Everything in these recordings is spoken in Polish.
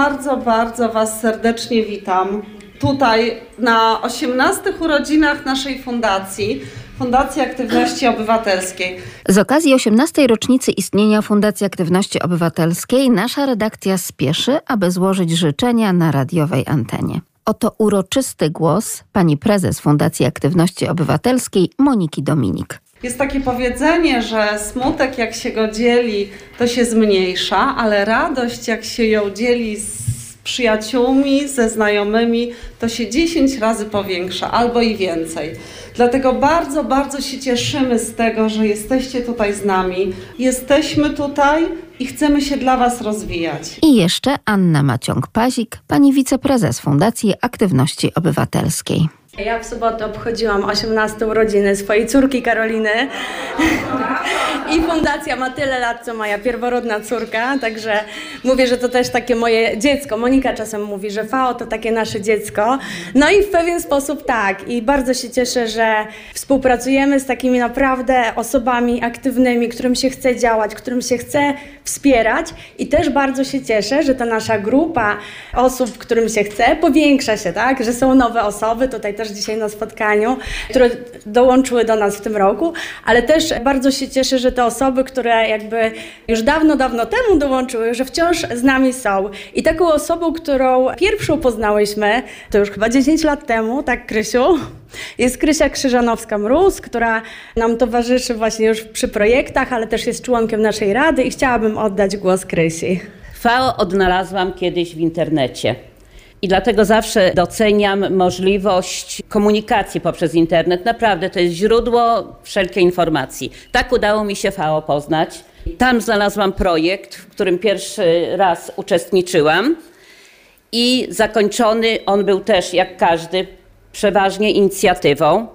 bardzo, bardzo Was serdecznie witam tutaj na 18 urodzinach naszej fundacji. Fundacji Aktywności Obywatelskiej. Z okazji 18. rocznicy istnienia Fundacji Aktywności Obywatelskiej nasza redakcja spieszy, aby złożyć życzenia na radiowej antenie. Oto uroczysty głos pani prezes Fundacji Aktywności Obywatelskiej Moniki Dominik. Jest takie powiedzenie, że smutek jak się go dzieli, to się zmniejsza, ale radość jak się ją dzieli z przyjaciółmi, ze znajomymi, to się 10 razy powiększa albo i więcej. Dlatego bardzo, bardzo się cieszymy z tego, że jesteście tutaj z nami. Jesteśmy tutaj i chcemy się dla Was rozwijać. I jeszcze Anna Maciąg-Pazik, pani wiceprezes Fundacji Aktywności Obywatelskiej. Ja w sobotę obchodziłam 18 urodziny swojej córki Karoliny. I fundacja ma tyle lat, co moja pierworodna córka, także mówię, że to też takie moje dziecko. Monika czasem mówi, że FAO to takie nasze dziecko. No i w pewien sposób tak. I bardzo się cieszę, że współpracujemy z takimi naprawdę osobami aktywnymi, którym się chce działać, którym się chce wspierać. I też bardzo się cieszę, że ta nasza grupa osób, którym się chce, powiększa się, tak, że są nowe osoby, tutaj też dzisiaj na spotkaniu, które dołączyły do nas w tym roku, ale też bardzo się cieszę, że te osoby, które jakby już dawno, dawno temu dołączyły, że wciąż z nami są. I taką osobą, którą pierwszą poznałyśmy, to już chyba 10 lat temu, tak Krysiu? Jest Krysia Krzyżanowska-Mróz, która nam towarzyszy właśnie już przy projektach, ale też jest członkiem naszej rady i chciałabym oddać głos Krysi. FAO odnalazłam kiedyś w internecie. I dlatego zawsze doceniam możliwość komunikacji poprzez internet. Naprawdę to jest źródło wszelkiej informacji. Tak udało mi się FAO poznać. Tam znalazłam projekt, w którym pierwszy raz uczestniczyłam. I zakończony on był też, jak każdy, przeważnie inicjatywą.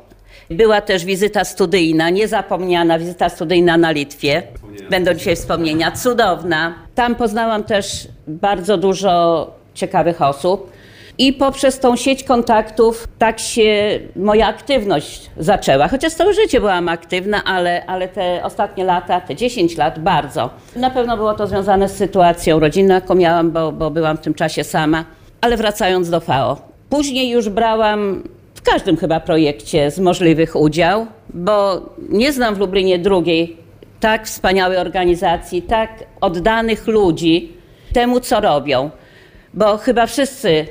Była też wizyta studyjna, niezapomniana wizyta studyjna na Litwie. Będą dzisiaj wspomnienia, cudowna. Tam poznałam też bardzo dużo ciekawych osób. I poprzez tą sieć kontaktów tak się moja aktywność zaczęła. Chociaż całe życie byłam aktywna, ale, ale te ostatnie lata, te 10 lat bardzo. Na pewno było to związane z sytuacją rodzinną, jaką miałam, bo, bo byłam w tym czasie sama. Ale wracając do FAO. Później już brałam w każdym chyba projekcie z możliwych udział, bo nie znam w Lublinie drugiej tak wspaniałej organizacji, tak oddanych ludzi temu, co robią. Bo chyba wszyscy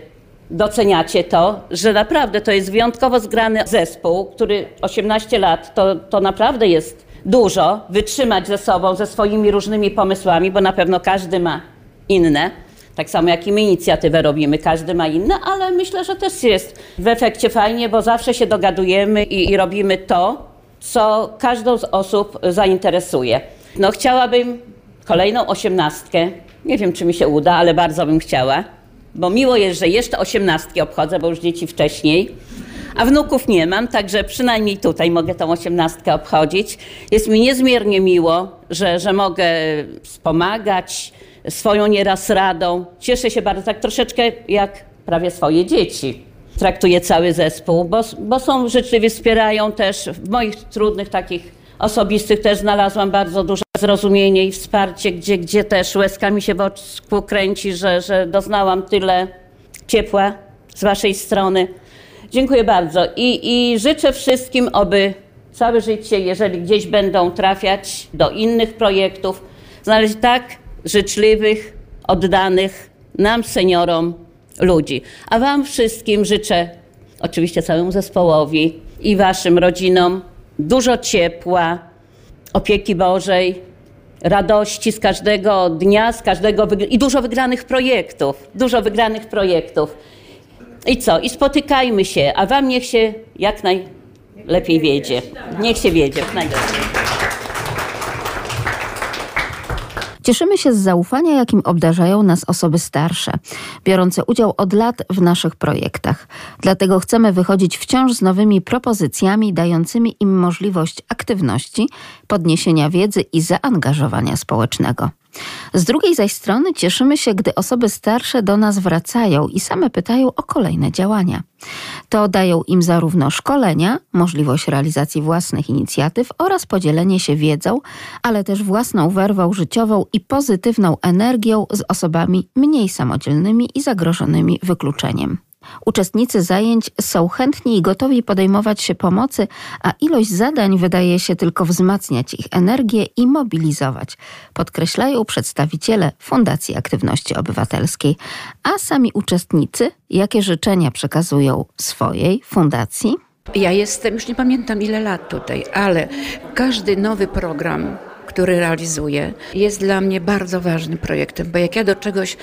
doceniacie to, że naprawdę to jest wyjątkowo zgrany zespół, który 18 lat to, to naprawdę jest dużo, wytrzymać ze sobą, ze swoimi różnymi pomysłami, bo na pewno każdy ma inne. Tak samo jak i my inicjatywę robimy, każdy ma inne, ale myślę, że też jest w efekcie fajnie, bo zawsze się dogadujemy i, i robimy to, co każdą z osób zainteresuje. No chciałabym kolejną osiemnastkę, nie wiem czy mi się uda, ale bardzo bym chciała, bo miło jest, że jeszcze osiemnastki obchodzę, bo już dzieci wcześniej, a wnuków nie mam, także przynajmniej tutaj mogę tą osiemnastkę obchodzić. Jest mi niezmiernie miło, że, że mogę wspomagać swoją nieraz radą. Cieszę się bardzo, tak troszeczkę jak prawie swoje dzieci. Traktuję cały zespół, bo, bo są życzliwie, wspierają też w moich trudnych takich osobistych też znalazłam bardzo duże zrozumienie i wsparcie, gdzie, gdzie też łezka mi się w oczku kręci, że, że doznałam tyle ciepła z Waszej strony. Dziękuję bardzo I, i życzę wszystkim, aby całe życie, jeżeli gdzieś będą trafiać do innych projektów, znaleźć tak życzliwych, oddanych nam, seniorom, ludzi. A Wam wszystkim życzę, oczywiście całemu zespołowi i Waszym rodzinom, dużo ciepła, opieki Bożej, radości z każdego dnia, z każdego i dużo wygranych projektów, dużo wygranych projektów. I co? I spotykajmy się, a wam niech się jak najlepiej wiedzie. Niech się wiedzie, najlepiej. Cieszymy się z zaufania, jakim obdarzają nas osoby starsze, biorące udział od lat w naszych projektach. Dlatego chcemy wychodzić wciąż z nowymi propozycjami, dającymi im możliwość aktywności, podniesienia wiedzy i zaangażowania społecznego. Z drugiej zaś strony cieszymy się, gdy osoby starsze do nas wracają i same pytają o kolejne działania. To dają im zarówno szkolenia, możliwość realizacji własnych inicjatyw oraz podzielenie się wiedzą, ale też własną werwą życiową i pozytywną energią z osobami mniej samodzielnymi i zagrożonymi wykluczeniem. Uczestnicy zajęć są chętni i gotowi podejmować się pomocy, a ilość zadań wydaje się tylko wzmacniać ich energię i mobilizować, podkreślają przedstawiciele Fundacji Aktywności Obywatelskiej. A sami uczestnicy, jakie życzenia przekazują swojej fundacji? Ja jestem, już nie pamiętam ile lat tutaj, ale każdy nowy program który realizuję, jest dla mnie bardzo ważnym projektem, bo jak ja do czegoś,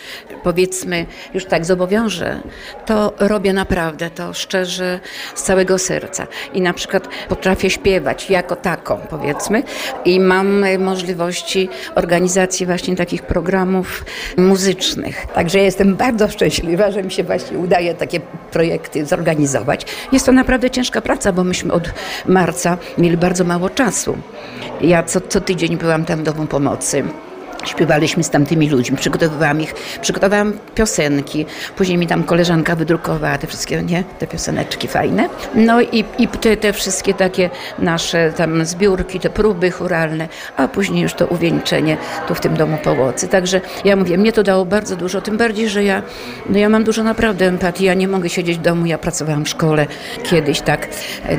powiedzmy, już tak zobowiążę, to robię naprawdę to szczerze, z całego serca. I na przykład potrafię śpiewać jako taką, powiedzmy, i mam możliwości organizacji właśnie takich programów muzycznych. Także jestem bardzo szczęśliwa, że mi się właśnie udaje takie projekty zorganizować. Jest to naprawdę ciężka praca, bo myśmy od marca mieli bardzo mało czasu. Ja co, co tydzień byłam tam w domu pomocy. Śpiewaliśmy z tamtymi ludźmi, przygotowywałam ich, przygotowałam piosenki. Później mi tam koleżanka wydrukowała te wszystkie, nie? Te pioseneczki fajne. No i, i te, te wszystkie takie nasze tam zbiórki, te próby churalne, a później już to uwieńczenie tu w tym domu pomocy. Także ja mówię, mnie to dało bardzo dużo, tym bardziej, że ja, no ja mam dużo naprawdę empatii. Ja nie mogę siedzieć w domu, ja pracowałam w szkole kiedyś, tak.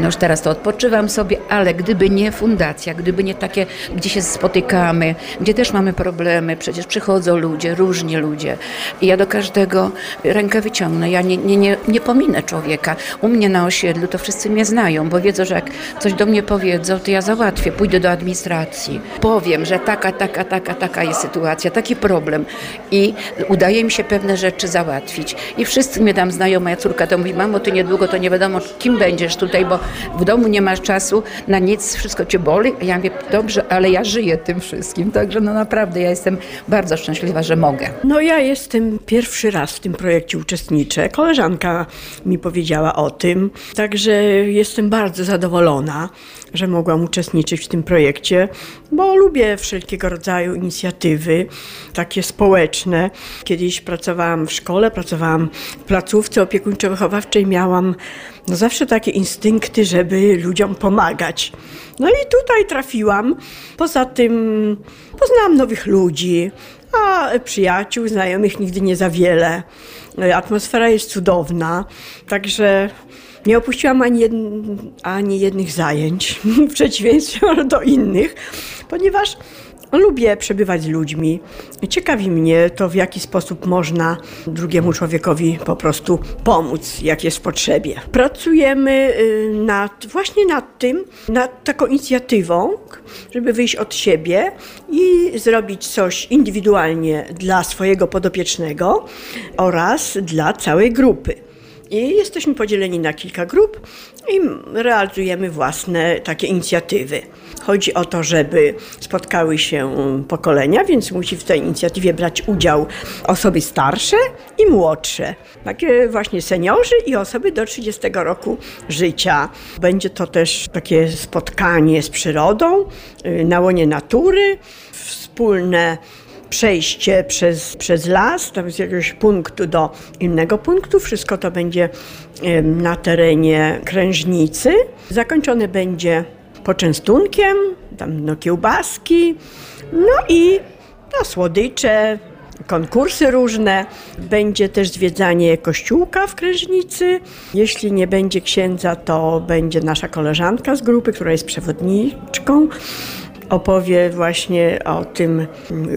No już teraz to odpoczywam sobie, ale gdyby nie fundacja, gdyby nie takie, gdzie się spotykamy, gdzie też mamy problemy, problemy, przecież przychodzą ludzie, różni ludzie. I ja do każdego rękę wyciągnę. Ja nie, nie, nie, nie pominę człowieka. U mnie na osiedlu to wszyscy mnie znają, bo wiedzą, że jak coś do mnie powiedzą, to ja załatwię, pójdę do administracji. Powiem, że taka, taka, taka, taka jest sytuacja, taki problem. I udaje mi się pewne rzeczy załatwić. I wszyscy mnie tam znają, moja córka to mówi, mamo, ty niedługo to nie wiadomo, kim będziesz tutaj, bo w domu nie masz czasu na nic, wszystko cię boli. Ja mówię, dobrze, ale ja żyję tym wszystkim. Także no naprawdę ja jestem bardzo szczęśliwa, że mogę. No ja jestem pierwszy raz w tym projekcie uczestniczę. Koleżanka mi powiedziała o tym, także jestem bardzo zadowolona, że mogłam uczestniczyć w tym projekcie, bo lubię wszelkiego rodzaju inicjatywy, takie społeczne. Kiedyś pracowałam w szkole, pracowałam w placówce opiekuńczo-wychowawczej, miałam no zawsze takie instynkty, żeby ludziom pomagać. No i tutaj trafiłam. Poza tym poznałam nowych ludzi, a przyjaciół, znajomych nigdy nie za wiele. Atmosfera jest cudowna, także nie opuściłam ani, ani jednych zajęć, w przeciwieństwie do innych, ponieważ Lubię przebywać z ludźmi. Ciekawi mnie to, w jaki sposób można drugiemu człowiekowi po prostu pomóc, jak jest w potrzebie. Pracujemy y, nad, właśnie nad tym, nad taką inicjatywą, żeby wyjść od siebie i zrobić coś indywidualnie dla swojego podopiecznego oraz dla całej grupy. I jesteśmy podzieleni na kilka grup i realizujemy własne takie inicjatywy. Chodzi o to, żeby spotkały się pokolenia, więc musi w tej inicjatywie brać udział osoby starsze i młodsze. Takie właśnie seniorzy i osoby do 30 roku życia. Będzie to też takie spotkanie z przyrodą y, na łonie natury, wspólne przejście przez, przez las, tam z jakiegoś punktu do innego punktu. Wszystko to będzie na terenie krężnicy. Zakończone będzie poczęstunkiem, tam no kiełbaski, no i no, słodycze, konkursy różne. Będzie też zwiedzanie kościółka w Krężnicy. Jeśli nie będzie księdza, to będzie nasza koleżanka z grupy, która jest przewodniczką opowie właśnie o tym,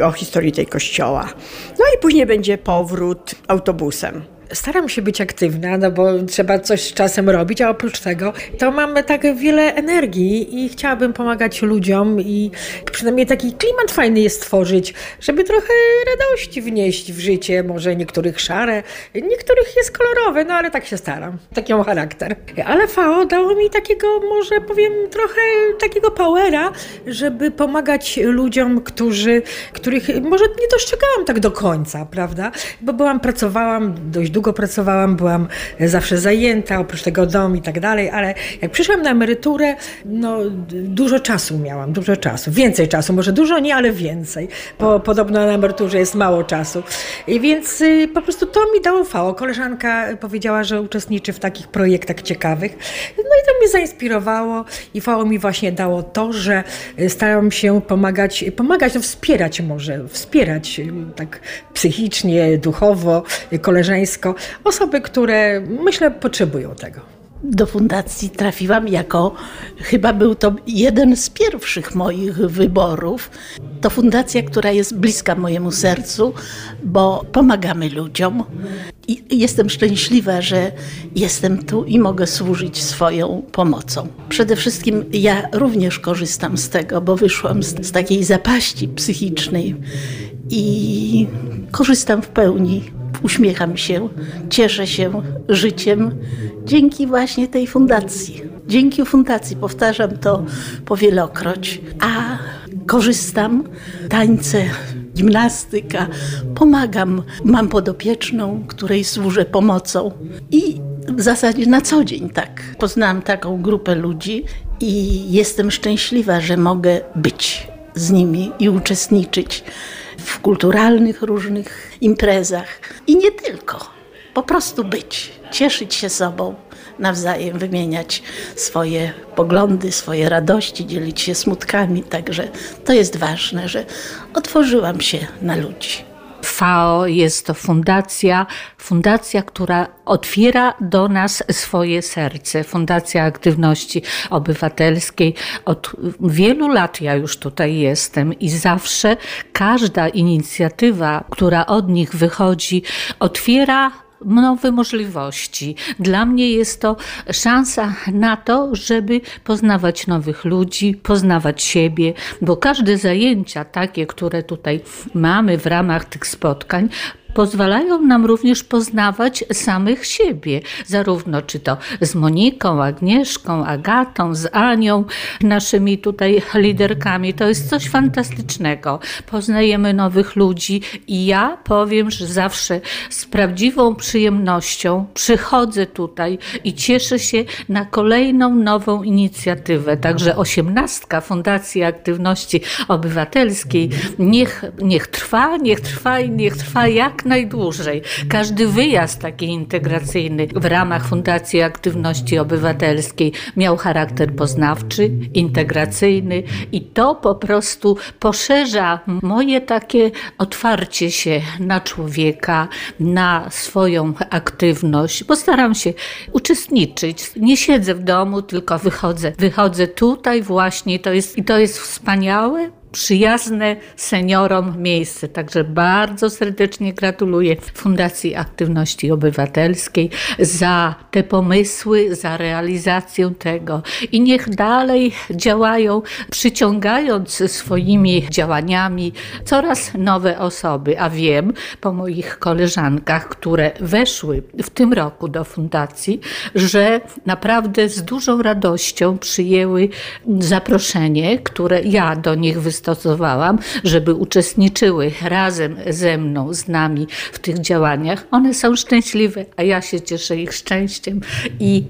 o historii tej kościoła. No i później będzie powrót autobusem staram się być aktywna, no bo trzeba coś z czasem robić, a oprócz tego to mam tak wiele energii i chciałabym pomagać ludziom i przynajmniej taki klimat fajny jest stworzyć, żeby trochę radości wnieść w życie, może niektórych szare, niektórych jest kolorowe, no ale tak się staram. Taki mam charakter. Ale FAO dało mi takiego, może powiem, trochę takiego powera, żeby pomagać ludziom, którzy, których może nie dostrzegałam tak do końca, prawda? Bo byłam, pracowałam dość długo pracowałam, byłam zawsze zajęta, oprócz tego dom i tak dalej, ale jak przyszłam na emeryturę, no dużo czasu miałam, dużo czasu, więcej czasu, może dużo nie, ale więcej, bo podobno na emeryturze jest mało czasu. I więc y, po prostu to mi dało fało. Koleżanka powiedziała, że uczestniczy w takich projektach ciekawych, no i to mnie zainspirowało i fało mi właśnie dało to, że staram się pomagać, pomagać, no wspierać może, wspierać y, tak psychicznie, duchowo, koleżeńsko osoby, które myślę potrzebują tego. Do fundacji trafiłam jako, chyba był to jeden z pierwszych moich wyborów. To fundacja, która jest bliska mojemu sercu, bo pomagamy ludziom. I jestem szczęśliwa, że jestem tu i mogę służyć swoją pomocą. Przede wszystkim ja również korzystam z tego, bo wyszłam z, z takiej zapaści psychicznej i korzystam w pełni uśmiecham się, cieszę się życiem dzięki właśnie tej fundacji. Dzięki fundacji, powtarzam to powielokroć, a korzystam, tańce, gimnastyka, pomagam, mam podopieczną, której służę pomocą i w zasadzie na co dzień tak. Poznałam taką grupę ludzi i jestem szczęśliwa, że mogę być z nimi i uczestniczyć w kulturalnych różnych imprezach i nie tylko. Po prostu być, cieszyć się sobą, nawzajem wymieniać swoje poglądy, swoje radości, dzielić się smutkami. Także to jest ważne, że otworzyłam się na ludzi. FAO jest to fundacja, fundacja, która otwiera do nas swoje serce. Fundacja Aktywności Obywatelskiej. Od wielu lat ja już tutaj jestem i zawsze każda inicjatywa, która od nich wychodzi, otwiera nowe możliwości. Dla mnie jest to szansa na to, żeby poznawać nowych ludzi, poznawać siebie, bo każde zajęcia takie, które tutaj mamy w ramach tych spotkań, pozwalają nam również poznawać samych siebie, zarówno czy to z Moniką, Agnieszką, Agatą, z Anią, naszymi tutaj liderkami. To jest coś fantastycznego. Poznajemy nowych ludzi i ja powiem, że zawsze z prawdziwą przyjemnością przychodzę tutaj i cieszę się na kolejną nową inicjatywę. Także osiemnastka Fundacji Aktywności Obywatelskiej niech, niech trwa, niech trwa i niech trwa jak najdłużej. Każdy wyjazd taki integracyjny w ramach Fundacji Aktywności Obywatelskiej miał charakter poznawczy, integracyjny i to po prostu poszerza moje takie otwarcie się na człowieka, na swoją aktywność. Postaram się uczestniczyć. Nie siedzę w domu, tylko wychodzę. Wychodzę tutaj właśnie to jest, i to jest wspaniałe, przyjazne seniorom miejsce. Także bardzo serdecznie gratuluję Fundacji Aktywności Obywatelskiej za te pomysły, za realizację tego i niech dalej działają, przyciągając swoimi działaniami coraz nowe osoby. A wiem po moich koleżankach, które weszły w tym roku do fundacji, że naprawdę z dużą radością przyjęły zaproszenie, które ja do nich wystąpiłam stosowałam, żeby uczestniczyły razem ze mną, z nami w tych działaniach, one są szczęśliwe, a ja się cieszę ich szczęściem i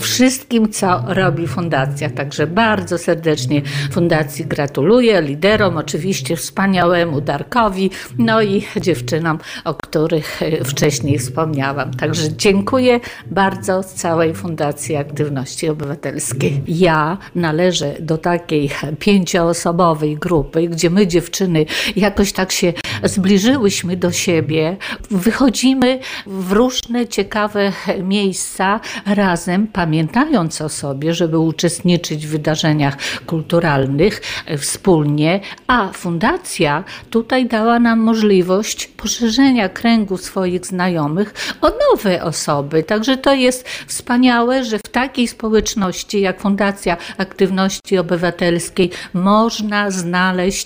wszystkim, co robi fundacja. Także bardzo serdecznie fundacji gratuluję, liderom, oczywiście wspaniałemu Darkowi, no i dziewczynom, o których wcześniej wspomniałam. Także dziękuję bardzo całej Fundacji Aktywności Obywatelskiej. Ja należę do takiej pięcioosobowej grupy, gdzie my dziewczyny jakoś tak się zbliżyłyśmy do siebie, wychodzimy w różne ciekawe miejsca razem, pamiętając o sobie, żeby uczestniczyć w wydarzeniach kulturalnych wspólnie, a fundacja tutaj dała nam możliwość poszerzenia kręgu swoich znajomych o nowe osoby. Także to jest wspaniałe, że w takiej społeczności jak Fundacja Aktywności Obywatelskiej można znaleźć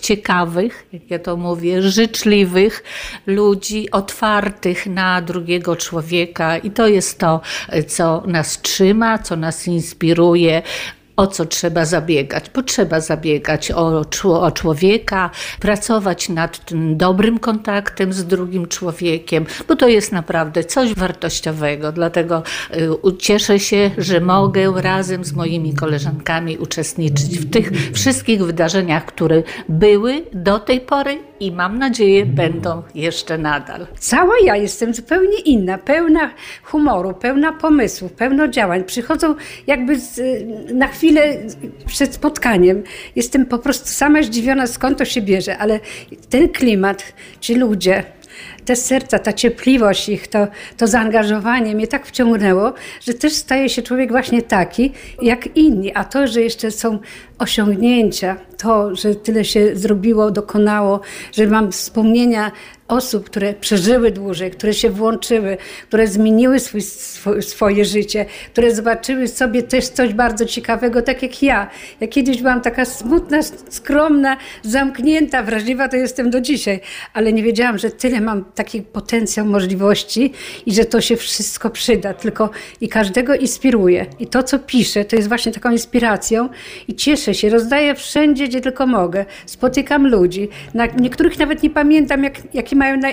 ciekawych, jak ja to mówię, życzliwych ludzi, otwartych na drugiego człowieka. I to jest to, co nas trzyma, co nas inspiruje o co trzeba zabiegać. Potrzeba zabiegać o, o człowieka, pracować nad tym dobrym kontaktem z drugim człowiekiem, bo to jest naprawdę coś wartościowego. Dlatego y, cieszę się, że mogę razem z moimi koleżankami uczestniczyć w tych wszystkich wydarzeniach, które były do tej pory i mam nadzieję będą jeszcze nadal. Cała ja jestem zupełnie inna, pełna humoru, pełna pomysłów, pełno działań. Przychodzą jakby z, na chwilę przed spotkaniem. Jestem po prostu sama zdziwiona, skąd to się bierze, ale ten klimat, ci ludzie, te serca, ta ciepliwość ich, to, to zaangażowanie mnie tak wciągnęło, że też staje się człowiek właśnie taki jak inni. A to, że jeszcze są osiągnięcia, to, że tyle się zrobiło, dokonało, że mam wspomnienia osób, które przeżyły dłużej, które się włączyły, które zmieniły swój, swój, swoje życie, które zobaczyły sobie też coś bardzo ciekawego, tak jak ja. Ja kiedyś byłam taka smutna, skromna, zamknięta, wrażliwa, to jestem do dzisiaj, ale nie wiedziałam, że tyle mam taki potencjał możliwości i że to się wszystko przyda, tylko i każdego inspiruje. I to, co piszę, to jest właśnie taką inspiracją i cieszę się, rozdaję wszędzie, gdzie tylko mogę. Spotykam ludzi, na niektórych nawet nie pamiętam, jak, jakie mają na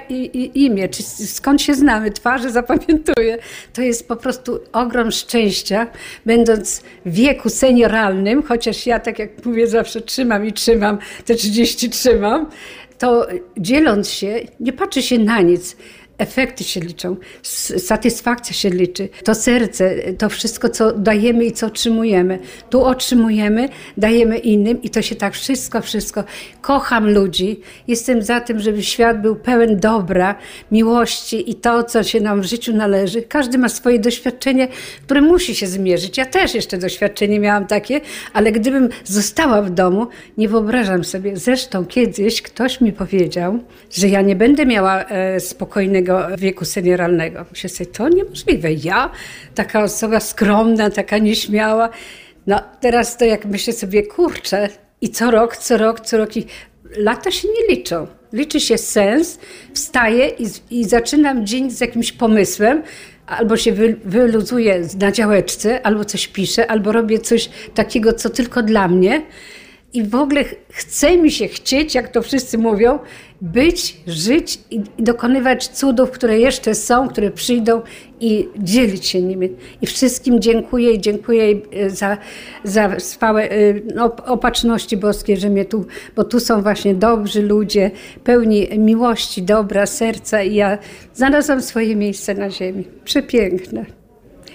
imię, czy skąd się znamy, twarze zapamiętuję. To jest po prostu ogrom szczęścia, będąc w wieku senioralnym, chociaż ja, tak jak mówię, zawsze trzymam i trzymam, te 30 trzymam, to dzieląc się, nie patrzy się na nic efekty się liczą, satysfakcja się liczy, to serce, to wszystko, co dajemy i co otrzymujemy. Tu otrzymujemy, dajemy innym i to się tak wszystko, wszystko. Kocham ludzi, jestem za tym, żeby świat był pełen dobra, miłości i to, co się nam w życiu należy. Każdy ma swoje doświadczenie, które musi się zmierzyć. Ja też jeszcze doświadczenie miałam takie, ale gdybym została w domu, nie wyobrażam sobie. Zresztą kiedyś ktoś mi powiedział, że ja nie będę miała e, spokojnego wieku senioralnego. Myślę sobie, to niemożliwe. Ja, taka osoba skromna, taka nieśmiała. No teraz to jak myślę sobie, kurczę, i co rok, co rok, co rok i lata się nie liczą. Liczy się sens, wstaję i, i zaczynam dzień z jakimś pomysłem, albo się wy, wyluzuję na działeczce, albo coś piszę, albo robię coś takiego, co tylko dla mnie. I w ogóle chce mi się chcieć, jak to wszyscy mówią, być, żyć i, dokonywać cudów, które jeszcze są, które przyjdą i dzielić się nimi. I wszystkim dziękuję i dziękuję e, za, za spałe no, opatrzności boskie, że mnie tu, bo tu są właśnie dobrzy ludzie, pełni miłości, dobra, serca i ja znalazłam swoje miejsce na ziemi. Przepiękne.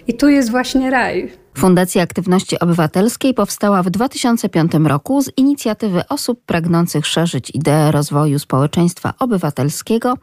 I tu jest właśnie raj. Fundacja Aktywności Obywatelskiej powstała w 2005 roku z inicjatywy osób pragnących szerzyć ideę rozwoju społeczeństwa obywatelskiego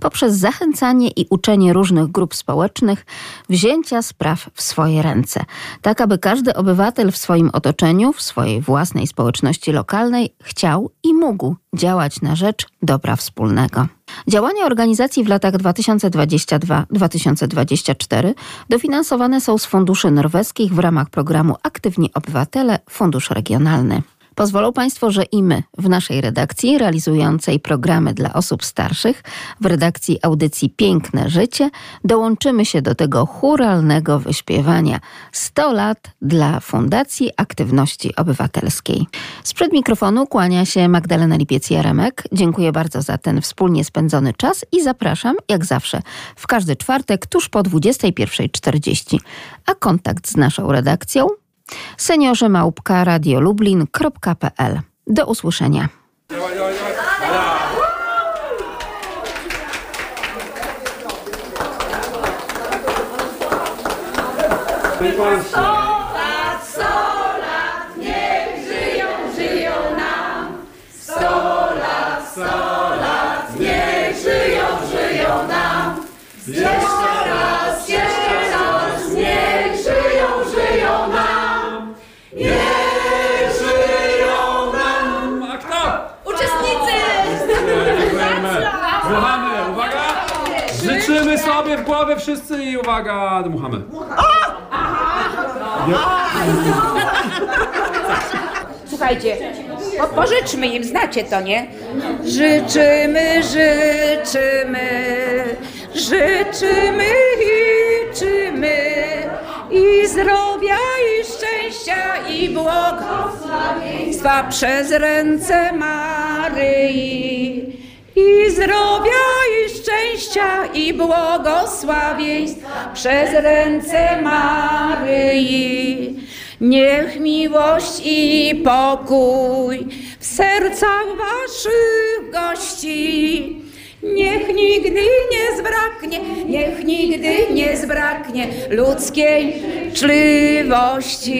poprzez zachęcanie i uczenie różnych grup społecznych wzięcia spraw w swoje ręce, tak aby każdy obywatel w swoim otoczeniu, w swojej własnej społeczności lokalnej chciał i mógł działać na rzecz dobra wspólnego. Działania organizacji w latach 2022-2024 dofinansowane są z funduszy norweskich w ramach programu Aktywni Obywatele Fundusz Regionalny. Pozwolą Państwo, że i my w naszej redakcji realizującej programy dla osób starszych, w redakcji audycji Piękne Życie, dołączymy się do tego churalnego wyśpiewania 100 lat dla Fundacji Aktywności Obywatelskiej. Sprzed mikrofonu kłania się Magdalena Lipiec-Jaremek. Dziękuję bardzo za ten wspólnie spędzony czas i zapraszam, jak zawsze, w każdy czwartek tuż po 21.40. A kontakt z naszą redakcją seniorzy małpka radiolublin.pl. Do usłyszenia. w wszyscy i uwaga, dmuchamy. Słuchajcie, po, pożyczmy im, znacie to, nie? Życzymy, życzymy, życzymy, życzymy i zdrowia i szczęścia i błogosławieństwa przez ręce Maryi. I zdrowia szczęścia i błogosławieństwa przez ręce Maryi. Niech miłość i pokój w sercach waszych gości. Niech nigdy nie zbraknie, niech nigdy nie zbraknie ludzkiej czliwości.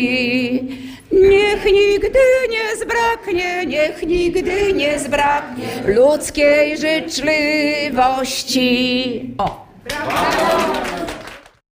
Niech nigdy nie zbraknie, niech nigdy nie zbraknie ludzkiej życzliwości. O!